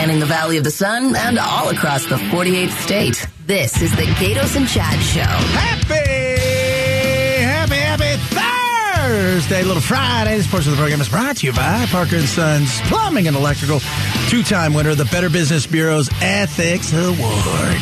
spanning the Valley of the Sun and all across the 48th state. This is the Gaydos and Chad Show. Happy, happy, happy Thursday, little Friday. This portion of the program is brought to you by Parker and Sons Plumbing and Electrical, two-time winner of the Better Business Bureau's Ethics Award.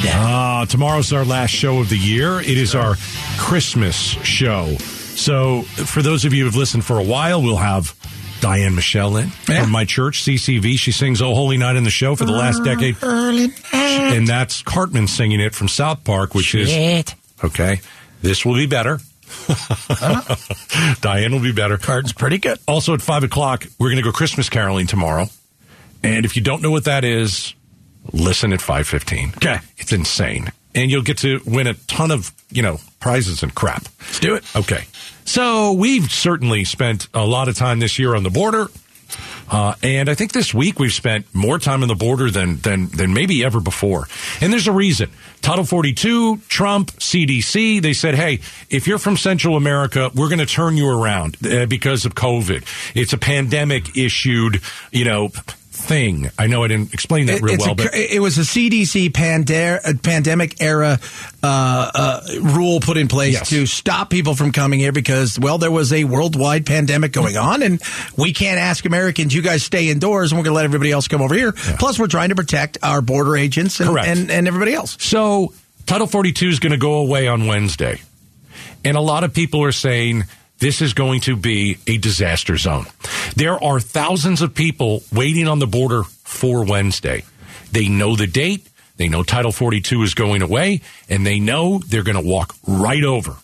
Uh, tomorrow's our last show of the year. It is our Christmas show. So, for those of you who've listened for a while, we'll have Diane Michelle in Yeah. from my church, CCV. She sings Oh Holy Night in the show for the last oh decade. Early night. And that's Cartman singing it from South Park, which is Shit. okay. This will be better. Uh-huh. Diane will be better. Cartman's pretty good. Also at five o'clock, we're going to go Christmas caroling tomorrow. And if you don't know what that is, listen at five fifteen. Okay. it's insane, and you'll get to win a ton of you know prizes and crap. Let's do it. Okay, so we've certainly spent a lot of time this year on the border. Uh, and I think this week we've spent more time on the border than than than maybe ever before. And there's a reason. Title 42, Trump, CDC, they said, "Hey, if you're from Central America, we're going to turn you around uh, because of COVID. It's a pandemic issued, you know, thing." I know I didn't explain that real well, a, but it was a CDC pander, uh, pandemic era uh, uh, rule put in place Yes. to stop people from coming here because, well, there was a worldwide pandemic going on, and we can't ask Americans, you guys stay indoors, and we're going to let everybody else come over here. Plus, we're trying to protect our border agents and, and, and everybody else. So Title 42 is going to go away on Wednesday. And a lot of people are saying this is going to be a disaster zone. There are thousands of people waiting on the border for Wednesday. They know the date. They know Title 42 is going away and they know they're going to walk right over.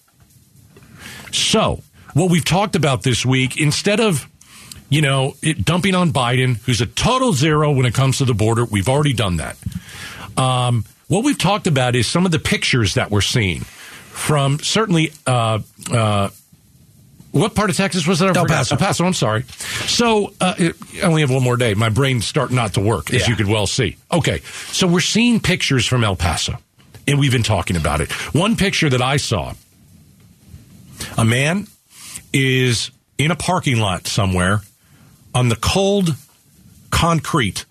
So what we've talked about this week, instead of you know, it, dumping on Biden, who's a total zero when it comes to the border. We've already done that. Um, what we've talked about is some of the pictures that we're seeing from certainly. Uh, uh, what part of Texas was that? I El. Paso. El Paso. I'm sorry. So uh, it, I only have one more day. My brain's starting not to work, as Yeah. you could well see. Okay, so we're seeing pictures from El Paso, and we've been talking about it. One picture that I saw, a man is in a parking lot somewhere on the cold concrete,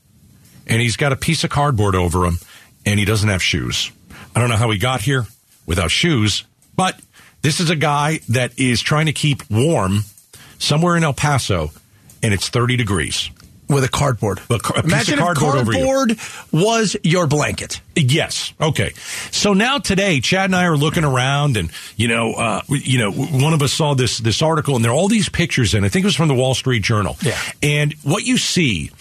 and he's got a piece of cardboard over him, and he doesn't have shoes. I don't know how he got here without shoes, but this is a guy that is trying to keep warm somewhere in El Paso, and it's 30 degrees. With a cardboard. A a Imagine cardboard if over you. was your blanket. Yes. Okay. So now today, Chad and I are looking around, and you know, uh, you know, one of us saw this this article, and there are all these pictures in. I think it was from the Wall Street Journal. Yeah. And what you see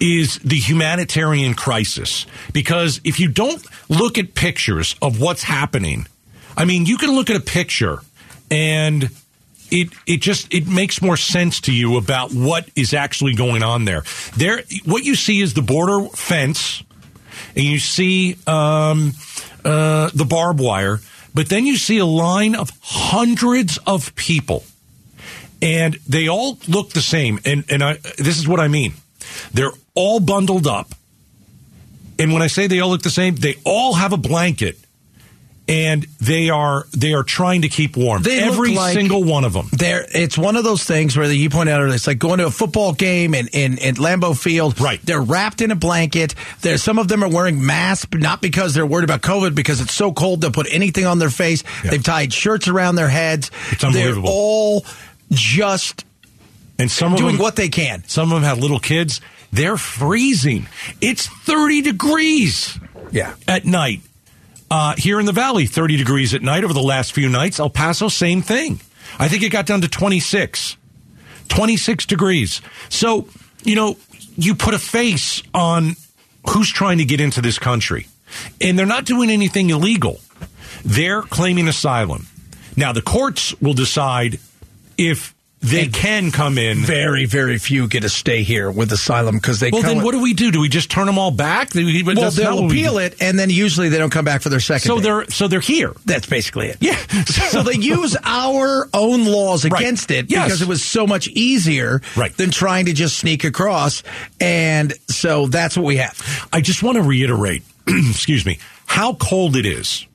is the humanitarian crisis because if you don't look at pictures of what's happening, I mean, you can look at a picture and it it just it makes more sense to you about what is actually going on there. There, what you see is the border fence, and you see um, uh, the barbed wire, but then you see a line of hundreds of people, and they all look the same. And and I, this is what I mean: they're all bundled up, and when I say they all look the same, they all have a blanket. And they are they are trying to keep warm. They Every like- single one of them. There, it's one of those things where you point out it's like going to a football game in, in, in Lambeau Field. Right. They're wrapped in a blanket. There's some of them are wearing masks, not because they're worried about COVID, because it's so cold they'll put anything on their face. Yeah. They've tied shirts around their heads. It's unbelievable. They're all just And some of doing them, what they can. Some of them have little kids. They're freezing. It's 30 degrees Yeah. at night. Uh, here in the valley, 30 degrees at night over the last few nights. El Paso, same thing. I think it got down to 26. 26 degrees. So, you know, you put a face on who's trying to get into this country. And they're not doing anything illegal. They're claiming asylum. Now, the courts will decide if they can come in. Very, very few get to stay here with asylum because they Well, then what do we do? Do we just turn them all back? We- well, they'll what we appeal it, and then usually they don't come back for their second. So day. they're so they're here. That's basically it. Yeah. so they use our own laws Right. against it Yes. because it was so much easier Right. than trying to just sneak across. And so that's what we have. I just want to reiterate, excuse me, how cold it is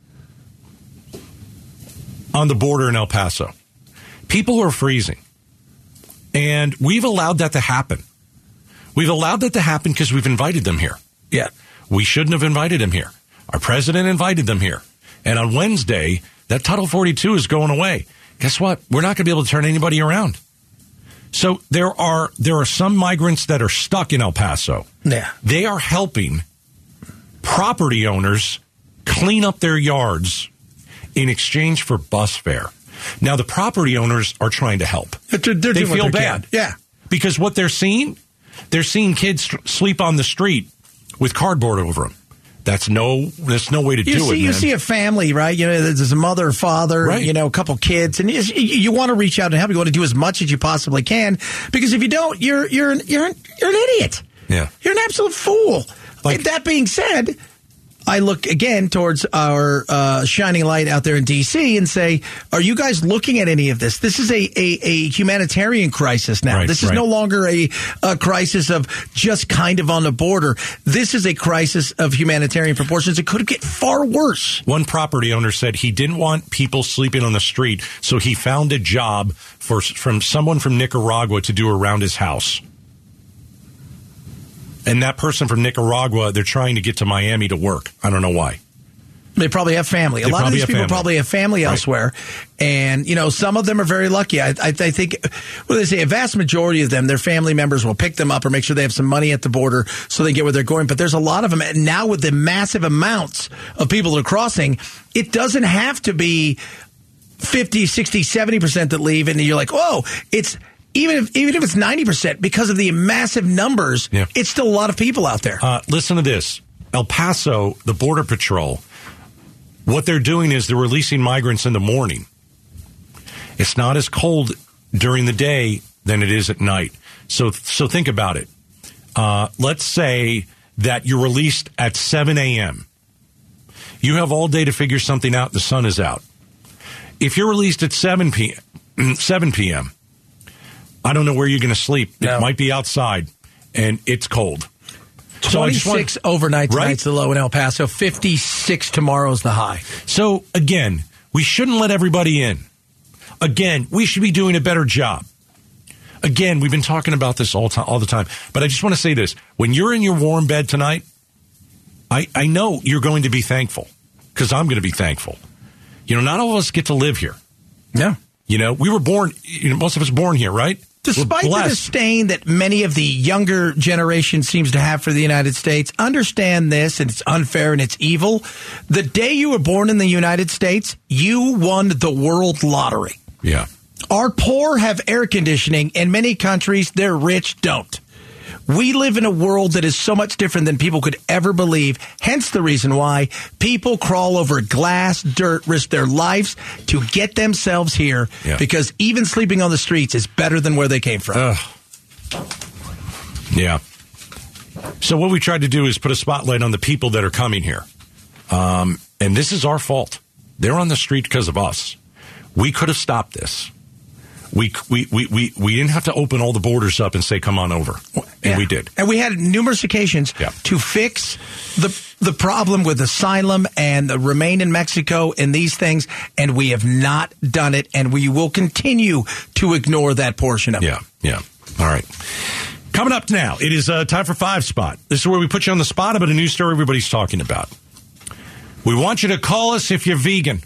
on the border in El Paso. People are freezing. And we've allowed that to happen. We've allowed that to happen because we've invited them here. Yeah. We shouldn't have invited them here. Our president invited them here. And on Wednesday, that Title 42 is going away. Guess what? We're not going to be able to turn anybody around. So there are there are some migrants that are stuck in El Paso. Yeah. They are helping property owners clean up their yards in exchange for bus fare. Now the property owners are trying to help. They're, they're They doing feel bad. can. Yeah. Because what they're seeing, they're seeing kids sleep on the street with cardboard over them. That's no that's no way to You do see, it, you man. see a family, right? You know, there's a mother, father, Right. you know, a couple kids, and you, you want to reach out and help. You want to do as much as you possibly can because if you don't, you're you're an, you're an, you're an idiot. Yeah. you're an absolute fool. Like- that being said, I look again towards our uh, shining light out there in D.C. and say, are you guys looking at any of this? This is a, a, a humanitarian crisis now. Right, this is right. no longer a, a crisis of just kind of on the border. This is a crisis of humanitarian proportions. It could get far worse. One property owner said he didn't want people sleeping on the street, so he found a job for from someone from Nicaragua to do around his house. And that person from Nicaragua, they're trying to get to Miami to work. I don't know why. They probably have family. A lot of these people family. probably have family Right. elsewhere, and you know some of them are very lucky. I, I, I think, what do they say? A vast majority of them, their family members will pick them up or make sure they have some money at the border so they get where they're going. But there's a lot of them, and now with the massive amounts of people that are crossing, it doesn't have to be 50, 60, 70 percent that leave, and you're like, oh, it's. Even if even if it's ninety percent, because of the massive numbers, Yeah. it's still a lot of people out there. Uh, listen to this El Paso, the Border Patrol, what they're doing is they're releasing migrants in the morning. It's not as cold during the day than it is at night. So, so think about it. Uh, let's say that you're released at 7 a.m. You have all day to figure something out. The sun is out. If you're released at 7 p.m., 7 p.m., I don't know where you're going to sleep. No. It might be outside and it's cold. So I just want- 26 overnight Right? tonight's the low in El Paso. 56 tomorrow's the high. So again, we shouldn't let everybody in. Again, we should be doing a better job. Again, we've been talking about this all time, all the time. But I just want to say this: when you're in your warm bed tonight, I, I know you're going to be thankful because I'm going to be thankful. You know, not all of us get to live here. Yeah. You know, we were born. You know, most of us born here, right? Despite the disdain that many of the younger generation seems to have for the United States, understand this, and it's unfair and it's evil. The day you were born in the United States, you won the world lottery. yeah. Our poor have air conditioning. In many countries, their rich don't. We live in a world that is so much different than people could ever believe. Hence the reason why people crawl over glass, dirt, risk their lives to get themselves here Yeah. because even sleeping on the streets is better than where they came from. Yeah. So what we tried to do is put a spotlight on the people that are coming here, um, and this is our fault. They're on the street because of us. We could have stopped this. We, we, we, we, we didn't have to open all the borders up and say, come on over. And Yeah. we did. And we had numerous occasions Yeah. to fix the the problem with asylum and the remain in Mexico and these things, and we have not done it, and we will continue to ignore that portion of it. Yeah, yeah. All right. Coming up now, it is uh, time for Five Spot. This is where we put you on the spot about a news story everybody's talking about. We want you to call us if you're vegan.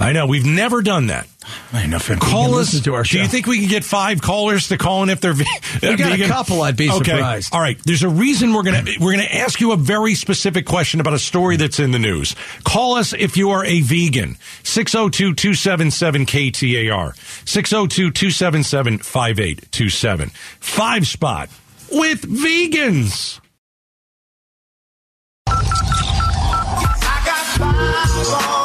I know, we've never done that. I know if anyone Call us. to our show. Do you think we can get five callers to call in if they're ve- We got a vegan? couple, I'd be okay. surprised. All right. There's a reason we're gonna we're gonna ask you a very specific question about a story that's in the news. Call us if you are a vegan. 602-277 KTAR. 602-277-5827. Five spot with vegans. One,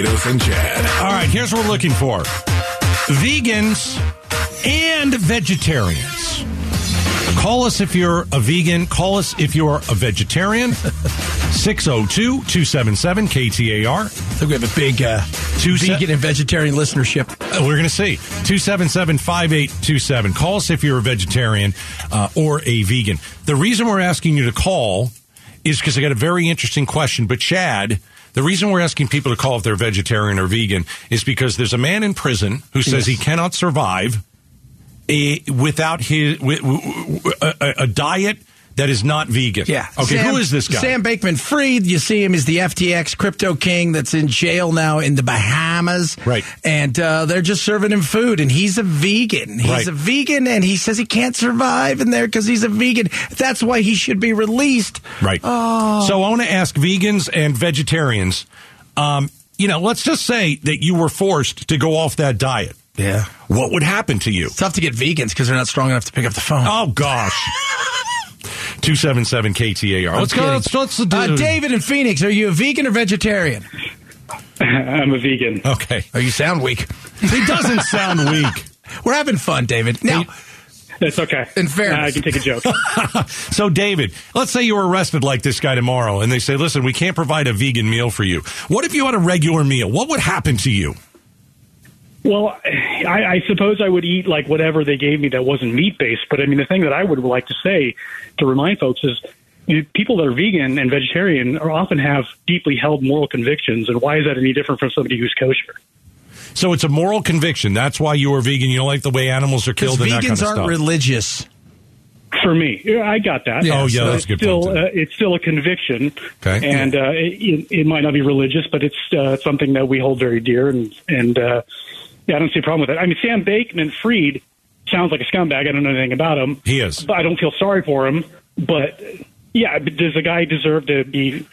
with Gaydos and Chad. All right, here's what we're looking for vegans and vegetarians. Call us if you're a vegan. Call us if you're a vegetarian. 602 277 KTAR. I think we have a big uh, Two se- vegan and vegetarian listenership. Uh, We're going to see 277 5827. Call us if you're a vegetarian uh, or a vegan. The reason we're asking you to call is because I got a very interesting question. But Chad, The reason we're asking people to call if they're vegetarian or vegan is because there's a man in prison who says Yes. he cannot survive a, without his wi- w- w- a, a- a diet that is not vegan. Yeah. Okay. Sam- who is this guy? Sam Bankman-Fried. You see him as the FTX crypto king that's in jail now in the Bahamas. Right. And uh, they're just serving him food, and he's a vegan. He's Right. a vegan, and he says he can't survive in there because he's a vegan. That's why he should be released. Right. Oh. So I want to ask vegans and vegetarians. Um, you know, let's just say that you were forced to go off that diet. Yeah. What would happen to you? It's tough to get vegans because they're not strong enough to pick up the phone. Oh gosh. Two seven seven KTAR. I'm Let's go. Let's, let's do. Uh, David in Phoenix, are you a vegan or vegetarian? I'm a vegan. Okay. Oh, you sound weak. He doesn't sound weak. We're having fun, David. Now, That's okay. In fairness. Uh, I can take a joke. So, David, let's say you were arrested like this guy tomorrow, and they say, "Listen, we can't provide a vegan meal for you." What if you had a regular meal? What would happen to you? Well, I, I suppose I would eat like whatever they gave me that wasn't meat based. But I mean, the thing that I would like to say to remind folks is. you know, People that are vegan and vegetarian are often have deeply held moral convictions, and why is that any different from somebody who's kosher? So it's a moral conviction. That's why you are vegan. You don't like the way animals are killed and that vegans kind of aren't stuff. religious. For me, yeah, I got that. Yeah, Oh, yeah, So that's a good it's still, point, uh, it's still a conviction, Okay. and uh, it, it might not be religious, but it's uh, something that we hold very dear, and and uh, yeah, I don't see a problem with it. I mean, Sam Bankman-Fried sounds like a scumbag. I don't know anything about him. He is. But I don't feel sorry for him. But yeah, does the guy deserve to be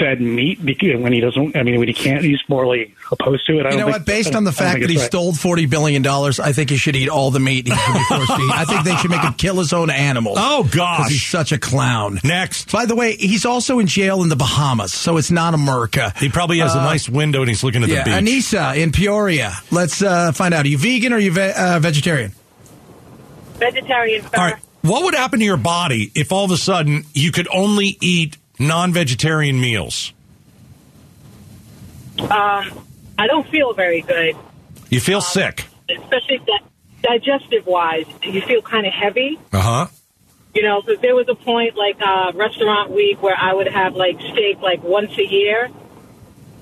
fed meat because when he doesn't? I mean, when he can't, he's morally opposed to it. I You don't know think- what? Based on the don't- I don't fact that he right. stole forty billion dollars, I think he should eat all the meat he should be forced to eat. I think they should make him kill his own animals. Oh, gosh. 'Cause he's such a clown. Next. By the way, he's also in jail in the Bahamas, so it's not America. He probably has a nice window and he's looking at Uh, Yeah, the beach. Anissa in Peoria. Let's uh, find out. Are you vegan or are you ve- uh, vegetarian? vegetarian sir. All right. What would happen to your body if all of a sudden you could only eat non-vegetarian meals? Um, I don't feel very good, You feel sick. especially di- digestive wise. You feel kind of heavy. Uh huh. You know, because there was a point like uh, restaurant week where I would have like steak like once a year,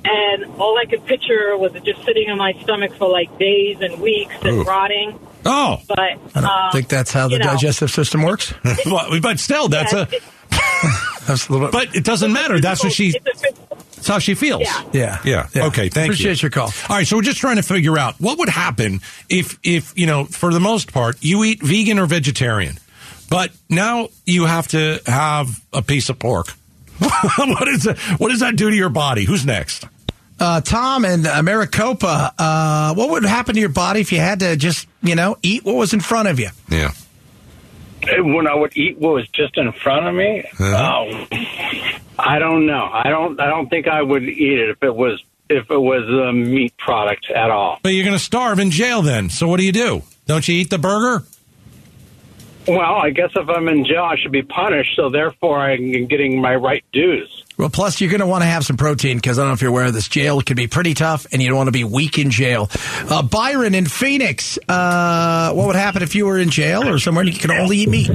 and all I could picture was it just sitting in my stomach for like days and weeks and Ooh. rotting. Oh, But I don't um, think that's how the know, digestive system works. but, but still, that's yeah, a. it- That's a little. But it doesn't matter. That's what she. it's That's how she feels. Yeah. yeah, Yeah. Okay. Thank you. Appreciate your call. All right. So we're just trying to figure out what would happen if, if you know, for the most part, you eat vegan or vegetarian, but now you have to have a piece of pork. what is that? What does that do to your body? Who's next? Uh, Tom and uh, Maricopa, uh, what would happen to your body if you had to just, you know, eat what was in front of you? Yeah. When I would eat what was just in front of me, Uh-huh. oh, I don't know. I don't. I don't think I would eat it if it was if it was a meat product at all. But you're going to starve in jail then. So what do you do? Don't you eat the burger? Well, I guess if I'm in jail, I should be punished. So therefore, I'm getting my right dues. Well, plus you're going to want to have some protein because I don't know if you're aware of this. Jail can be pretty tough, and you don't want to be weak in jail. Uh, Byron in Phoenix, uh, what would happen if you were in jail or somewhere and you could only eat meat?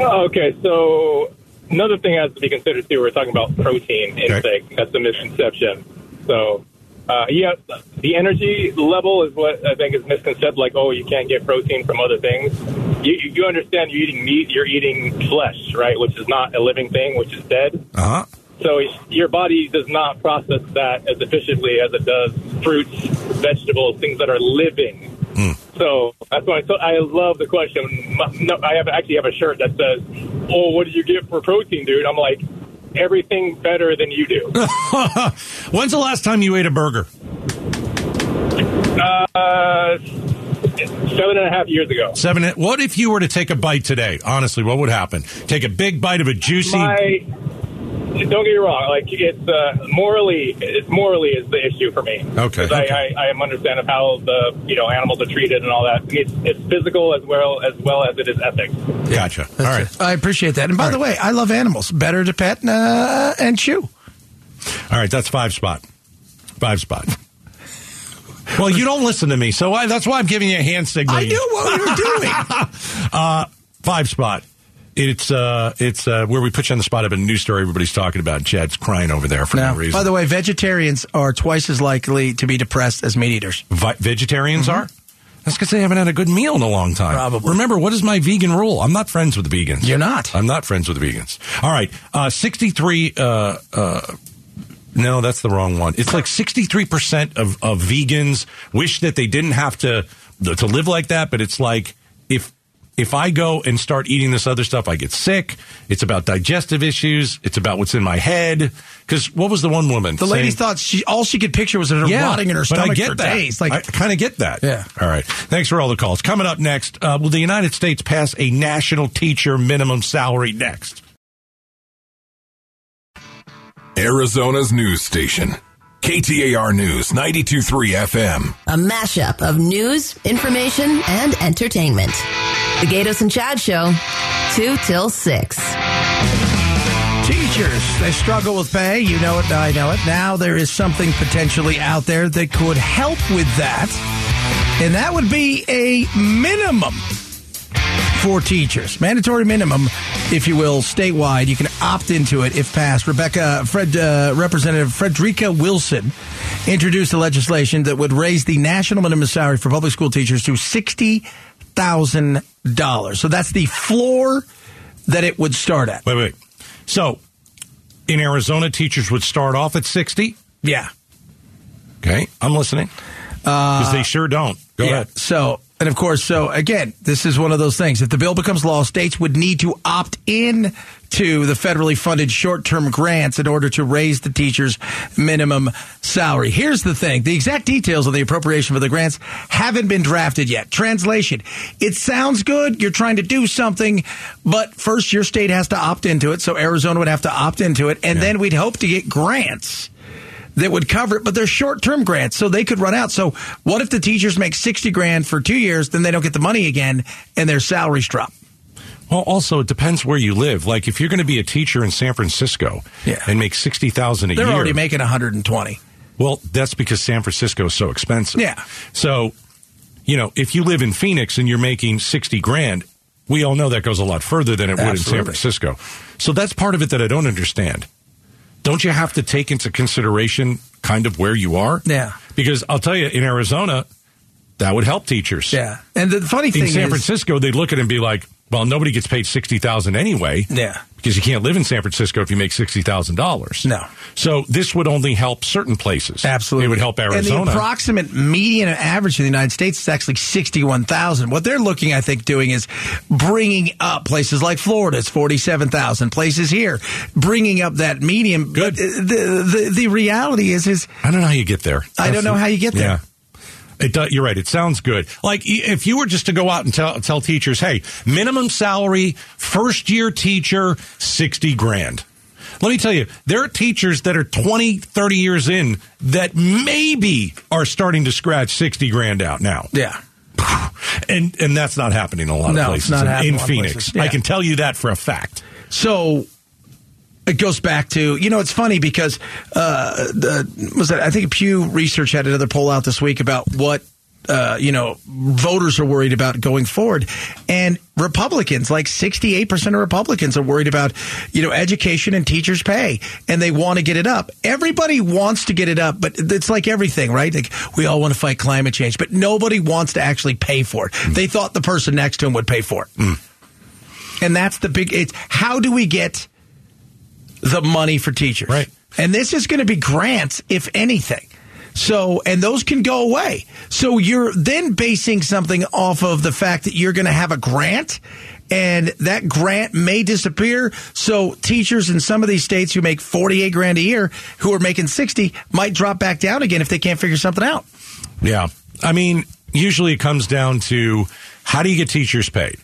Okay, so another thing has to be considered too. We're talking about protein intake. That's a misconception. So, uh, yeah, the energy level is what I think is misconception. Like, oh, you can't get protein from other things. You, you understand you're eating meat, you're eating flesh, right? Which is not a living thing, which is dead. Uh huh. So your body does not process that as efficiently as it does fruits, vegetables, things that are living. So that's why so I love the question. No, I have actually have a shirt that says, "Oh, what do you get for protein, dude?" I'm like, everything better than you do. When's the last time you ate a burger? uh, seven and a half years ago. Seven. What if you were to take a bite today? Honestly, what would happen? Take a big bite of a juicy. My, don't get me wrong. Like it's uh, morally, it's morally is the issue for me. Okay, 'Cause I, okay. I, I am understand of how the you know animals are treated and all that. It's it's physical as well as well as it is ethics. Gotcha. All right. I appreciate that. And by All the right. way, I love animals. Better to pet and, uh, and chew. All right. That's five spot. Five spot. Well, you don't listen to me, so I, that's why I'm giving you a hand signal. I knew what we were doing. uh, five spot. It's uh, it's uh, where we put you on the spot of a news story everybody's talking about. Chad's crying over there for no, reason. by the way, vegetarians are twice as likely to be depressed as meat eaters. Vi- vegetarians are. That's because they haven't had a good meal in a long time. Mm-hmm. Probably. Remember, what is my vegan rule? I'm not friends with the vegans. You're not. I'm not friends with the vegans. All right. Uh, 63. Uh, uh, no, that's the wrong one. It's like 63% of, of vegans wish that they didn't have to to live like that, but it's like if if I go and start eating this other stuff, I get sick. It's about digestive issues. It's about what's in my head. Because what was the one woman? The lady thought she all she could picture was her yeah, rotting in her stomach I get for that. days. Like I kind of get that. Yeah. All right. Thanks for all the calls. Coming up next, uh, will the United States pass a national teacher minimum salary next? Arizona's news station. KTAR News 923 FM. A mashup of news, information, and entertainment. The Gaydos and Chad Show, 2 till 6. Teachers, they struggle with pay. You know it, I know it. Now there is something potentially out there that could help with that. And that would be a minimum for teachers. Mandatory minimum, if you will, statewide. You can opt into it if passed. Rebecca, Fred, uh, Representative Frederica Wilson introduced the legislation that would raise the national minimum salary for public school teachers to $60,000. So that's the floor that it would start at. Wait, wait. So in Arizona, teachers would start off at 60. Yeah. Okay. I'm listening. Because they sure don't. Go Uh, Yeah. ahead. So, and of course, so again, this is one of those things. If the bill becomes law, states would need to opt in to the federally funded short-term grants in order to raise the teacher's minimum salary. Here's the thing. The exact details of the appropriation for the grants haven't been drafted yet. Translation. It sounds good. You're trying to do something, but first your state has to opt into it. So Arizona would have to opt into it. And then we'd hope to get grants that would cover it, but they're short term grants, so they could run out. So what if the teachers make sixty grand for two years, then they don't get the money again, and their salaries drop? Well, also, it depends where you live. Like, if you're going to be a teacher in San Francisco Yeah. and make 60000 a year They're already making one hundred and twenty. Well, that's because San Francisco is so expensive. Yeah. So, you know, if you live in Phoenix and you're making 60 grand, we all know that goes a lot further than it would in San Francisco. So that's part of it that I don't understand. Don't you have to take into consideration kind of where you are? Yeah. Because I'll tell you, in Arizona, that would help teachers. Yeah, and the funny thing In San is, Francisco, they'd look at it and be like, well, nobody gets paid 60000 anyway. Yeah. Because you can't live in San Francisco if you make $60,000. No. So this would only help certain places. Absolutely, It would help Arizona. And the approximate median average in the United States is actually sixty-one thousand. What they're looking, I think, doing is bringing up places like Florida. It's forty-seven thousand. Places here, bringing up that median. Good. But uh, the, the the reality is, is I don't know how you get there. I don't know how you get there. Yeah. It does, you're right. It sounds good. Like if you were just to go out and tell tell teachers, "Hey, minimum salary, first year teacher, 60 grand." Let me tell you, there are teachers that are 20, 30 years in that maybe are starting to scratch 60 grand out now. yeah. And and that's not happening in a lot No, of it's places not in- happening in in a lot of Phoenix. places. I can tell you that for a fact. So it goes back to you know it's funny because uh, the, was that I think Pew Research had another poll out this week about what uh, you know voters are worried about going forward, and Republicans like sixty eight percent of Republicans are worried about you know education and teachers' pay, and they want to get it up. Everybody wants to get it up, but it's like everything, right? Like we all want to fight climate change, but nobody wants to actually pay for it. They thought the person next to him would pay for it. And that's the big. It's how do we get the money for teachers? Right. And this is going to be grants, if anything. So, and those can go away. So you're then basing something off of the fact that you're going to have a grant and that grant may disappear. So teachers in some of these states who make 48 grand a year, who are making 60, might drop back down again if they can't figure something out. Yeah. I mean, usually it comes down to how do you get teachers paid?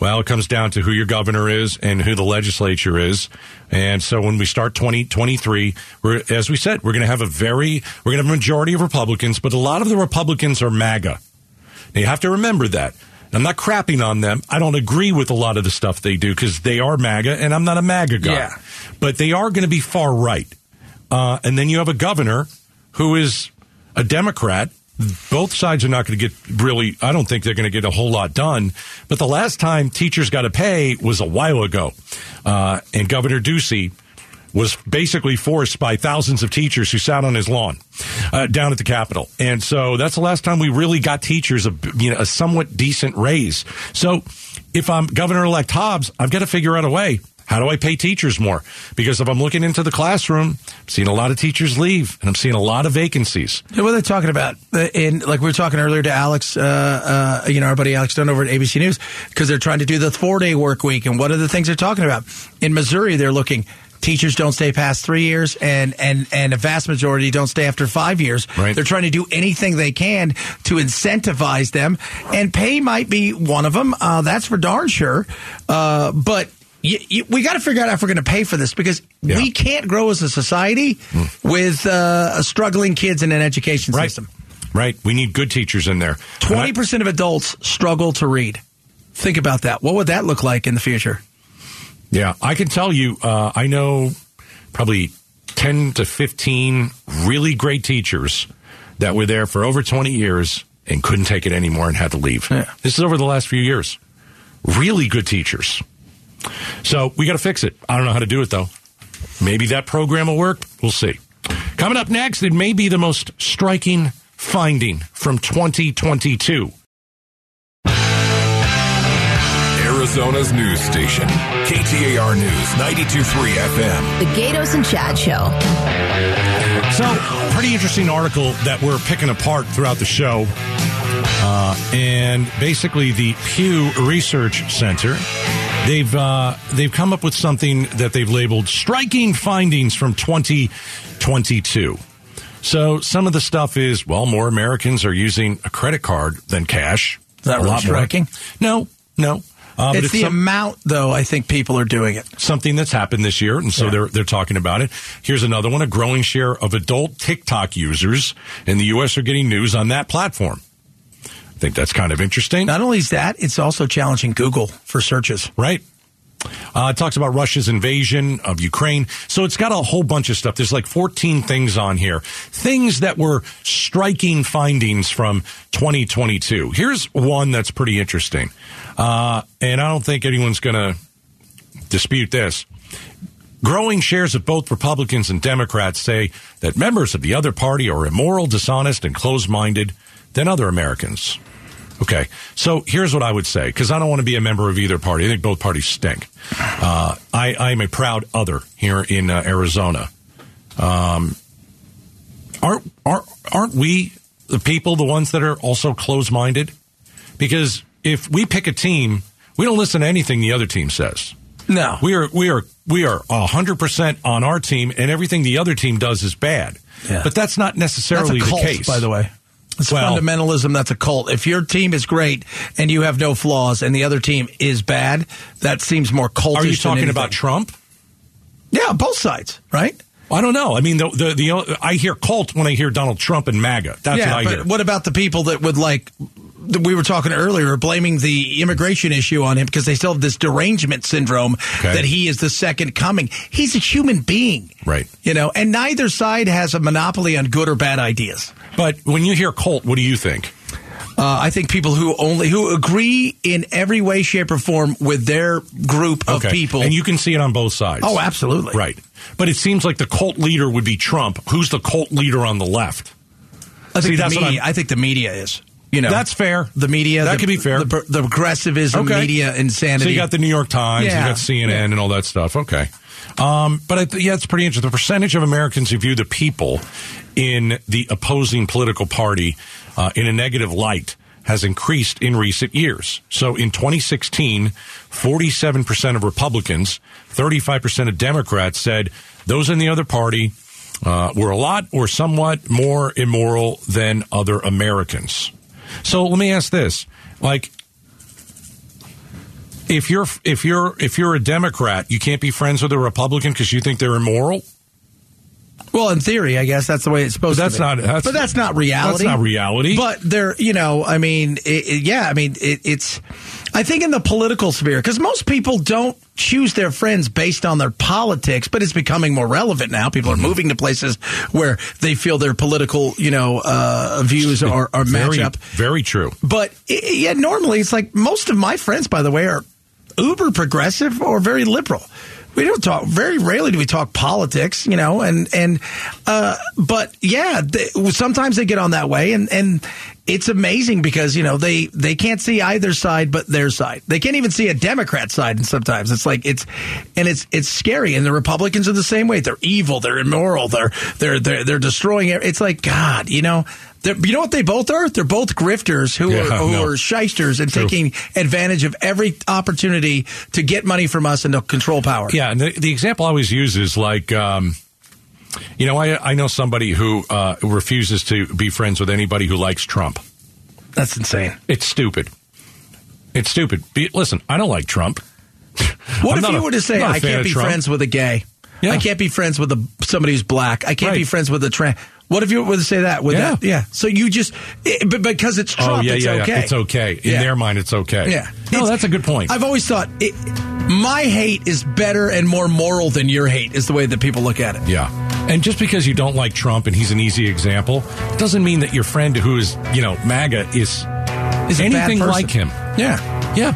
Well, it comes down to who your governor is and who the legislature is. And so when we start 2023, we're, as we said, we're going to have a very, we're going to have a majority of Republicans, but a lot of the Republicans are MAGA. Now, you have to remember that. I'm not crapping on them. I don't agree with a lot of the stuff they do because they are MAGA and I'm not a MAGA guy. Yeah. But they are going to be far right. Uh, and then you have a governor who is a Democrat both sides are not going to get really, I don't think they're going to get a whole lot done. But the last time teachers got to pay was a while ago. Uh, and Governor Ducey was basically forced by thousands of teachers who sat on his lawn uh, down at the Capitol. And so that's the last time we really got teachers a, you know, a somewhat decent raise. So if I'm Governor elect Hobbs, I've got to figure out a way. How do I pay teachers more? Because if I'm looking into the classroom, I'm seeing a lot of teachers leave and I'm seeing a lot of vacancies. What are they talking about? And like we were talking earlier to Alex, uh, uh, you know, our buddy Alex Dunn over at ABC News, because they're trying to do the four day work week. And what are the things they're talking about? In Missouri, they're looking teachers don't stay past three years and, and, and a vast majority don't stay after five years. Right. They're trying to do anything they can to incentivize them and pay might be one of them. Uh, that's for darn sure. Uh, but you, you, we got to figure out if we're going to pay for this because Yeah. we can't grow as a society with uh, struggling kids in an education Right. system. Right. We need good teachers in there. Twenty percent of adults struggle to read. Think about that. What would that look like in the future? Yeah, I can tell you, uh, I know probably 10 to 15 really great teachers that were there for over 20 years and couldn't take it anymore and had to leave. Yeah. This is over the last few years. Really good teachers. So we got to fix it. I don't know how to do it though. Maybe that program will work. We'll see. Coming up next, it may be the most striking finding from 2022. Arizona's news station, KTAR News 92.3 FM. The Gaydos and Chad Show. So, pretty interesting article that we're picking apart throughout the show. Uh, and basically, the Pew Research Center they've uh, they've come up with something that they've labeled "striking findings from 2022." So, some of the stuff is well, more Americans are using a credit card than cash. Is that A lot more. striking? No, no. Uh, but it's, the some- amount, though. I think people are doing it. something that's happened this year, and so Yeah. they're they're talking about it. Here's another one: a growing share of adult TikTok users in the U.S. are getting news on that platform. I think that's kind of interesting, Not only is that, it's also challenging Google for searches. right? Uh, it talks about Russia's invasion of Ukraine. So it's got a whole bunch of stuff. There's like 14 things on here. Things that were striking findings from 2022. Here's one that's pretty interesting. Uh, and I don't think anyone's going to dispute this. Growing shares of both Republicans and Democrats say that members of the other party are immoral, dishonest, and closed minded than other Americans. Okay, so here's what I would say because I don't want to be a member of either party. I think both parties stink. Uh, I, am a proud other here in uh, Arizona. Um, aren't aren't aren't we the people the ones that are also closed minded? Because if we pick a team, we don't listen to anything the other team says. No. We are we are we are hundred percent on our team, and everything the other team does is bad. Yeah. But that's not That's necessarily a cult, the case, by the way. It's Well- fundamentalism. That's a cult. If your team is great and you have no flaws, and the other team is bad, that seems more cultish. Are you talking about Trump? Yeah, both sides, right? I don't know. I mean, the, the the I hear cult when I hear Donald Trump and MAGA. That's yeah, what I but hear. what about the people that would like? We were talking earlier, blaming the immigration issue on him because they still have this derangement syndrome Okay. that he is the second coming. He's a human being, Right. You know, and neither side has a monopoly on good or bad ideas. But when you hear cult, what do you think? Uh, I think people who only who agree in every way, shape, or form with their group of Okay. people. and you can see it on both sides. oh, absolutely, right. But it seems like the cult leader would be Trump. Who's the cult leader on the left? I think See, the media. I think the media is. You know, That's fair. The media That the, could be fair. The, the progressivism, Okay. media insanity. So you got the New York Times, Yeah. you got CNN, and all that stuff. Okay. Um, but I th- yeah, it's pretty interesting. The percentage of Americans who view the people in the opposing political party uh, in a negative light has increased in recent years. So in 2016, 47% of Republicans, 35% of Democrats said those in the other party uh, were a lot or somewhat more immoral than other Americans. So let me ask this: like, if you're if you're if you're a Democrat, you can't be friends with a Republican because you think they're immoral. Well, in theory, I guess that's the way it's supposed But that's to be. not- that's- but that's not reality. That's not reality. But there, you know, I mean, it, it- yeah, I mean, it, it's. I think in the political sphere, because most people don't choose their friends based on their politics, but it's becoming more relevant now. People are Mm-hmm. moving to places where they feel their political, you know, uh, views are, are match very, up. very true. But yeah, normally it's like most of my friends, by the way, are uber progressive or very liberal. We don't talk very rarely do we talk politics, you know, and and uh, but yeah, they, sometimes they get on that way, and and it's amazing because you know they they can't see either side but their side. They can't even see a Democrat side, and sometimes it's like it's and it's it's scary. And the Republicans are the same way. They're evil. They're immoral. They're they're they're they're destroying. it. It's like God, you know. They're, you know what they both are? They're both grifters who Yeah, are who no. are shysters and True. taking advantage of every opportunity to get money from us and to control power. Yeah, and the, the example I always use is like, um, you know, I, I know somebody who uh, refuses to be friends with anybody who likes Trump. That's insane. It's stupid. It's stupid. Be, listen, I don't like Trump. What I'm if you a- were to say, I'm not a I can't be Trump." friends with a gay? Yeah. I can't be friends with a, somebody who's black. I can't be friends with a trans. What if you were to say that? Would Yeah. that? Yeah. So you just, it, but because it's oh, Trump, oh yeah, it's yeah, okay. yeah. It's okay in Yeah. their mind. It's okay. Yeah. No, It's- that's a good point. I've always thought it, my hate is better and more moral than your hate is the way that people look at it. Yeah. And just because you don't like Trump and he's an easy example, doesn't mean that your friend who is, you know, MAGA is Is anything like him. Yeah. Yeah.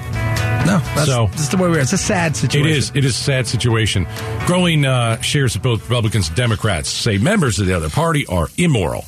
No. That's, So- that's the way we are. It's a sad situation. It is. It is a sad situation. Growing uh, shares of both Republicans and Democrats say members of the other party are immoral.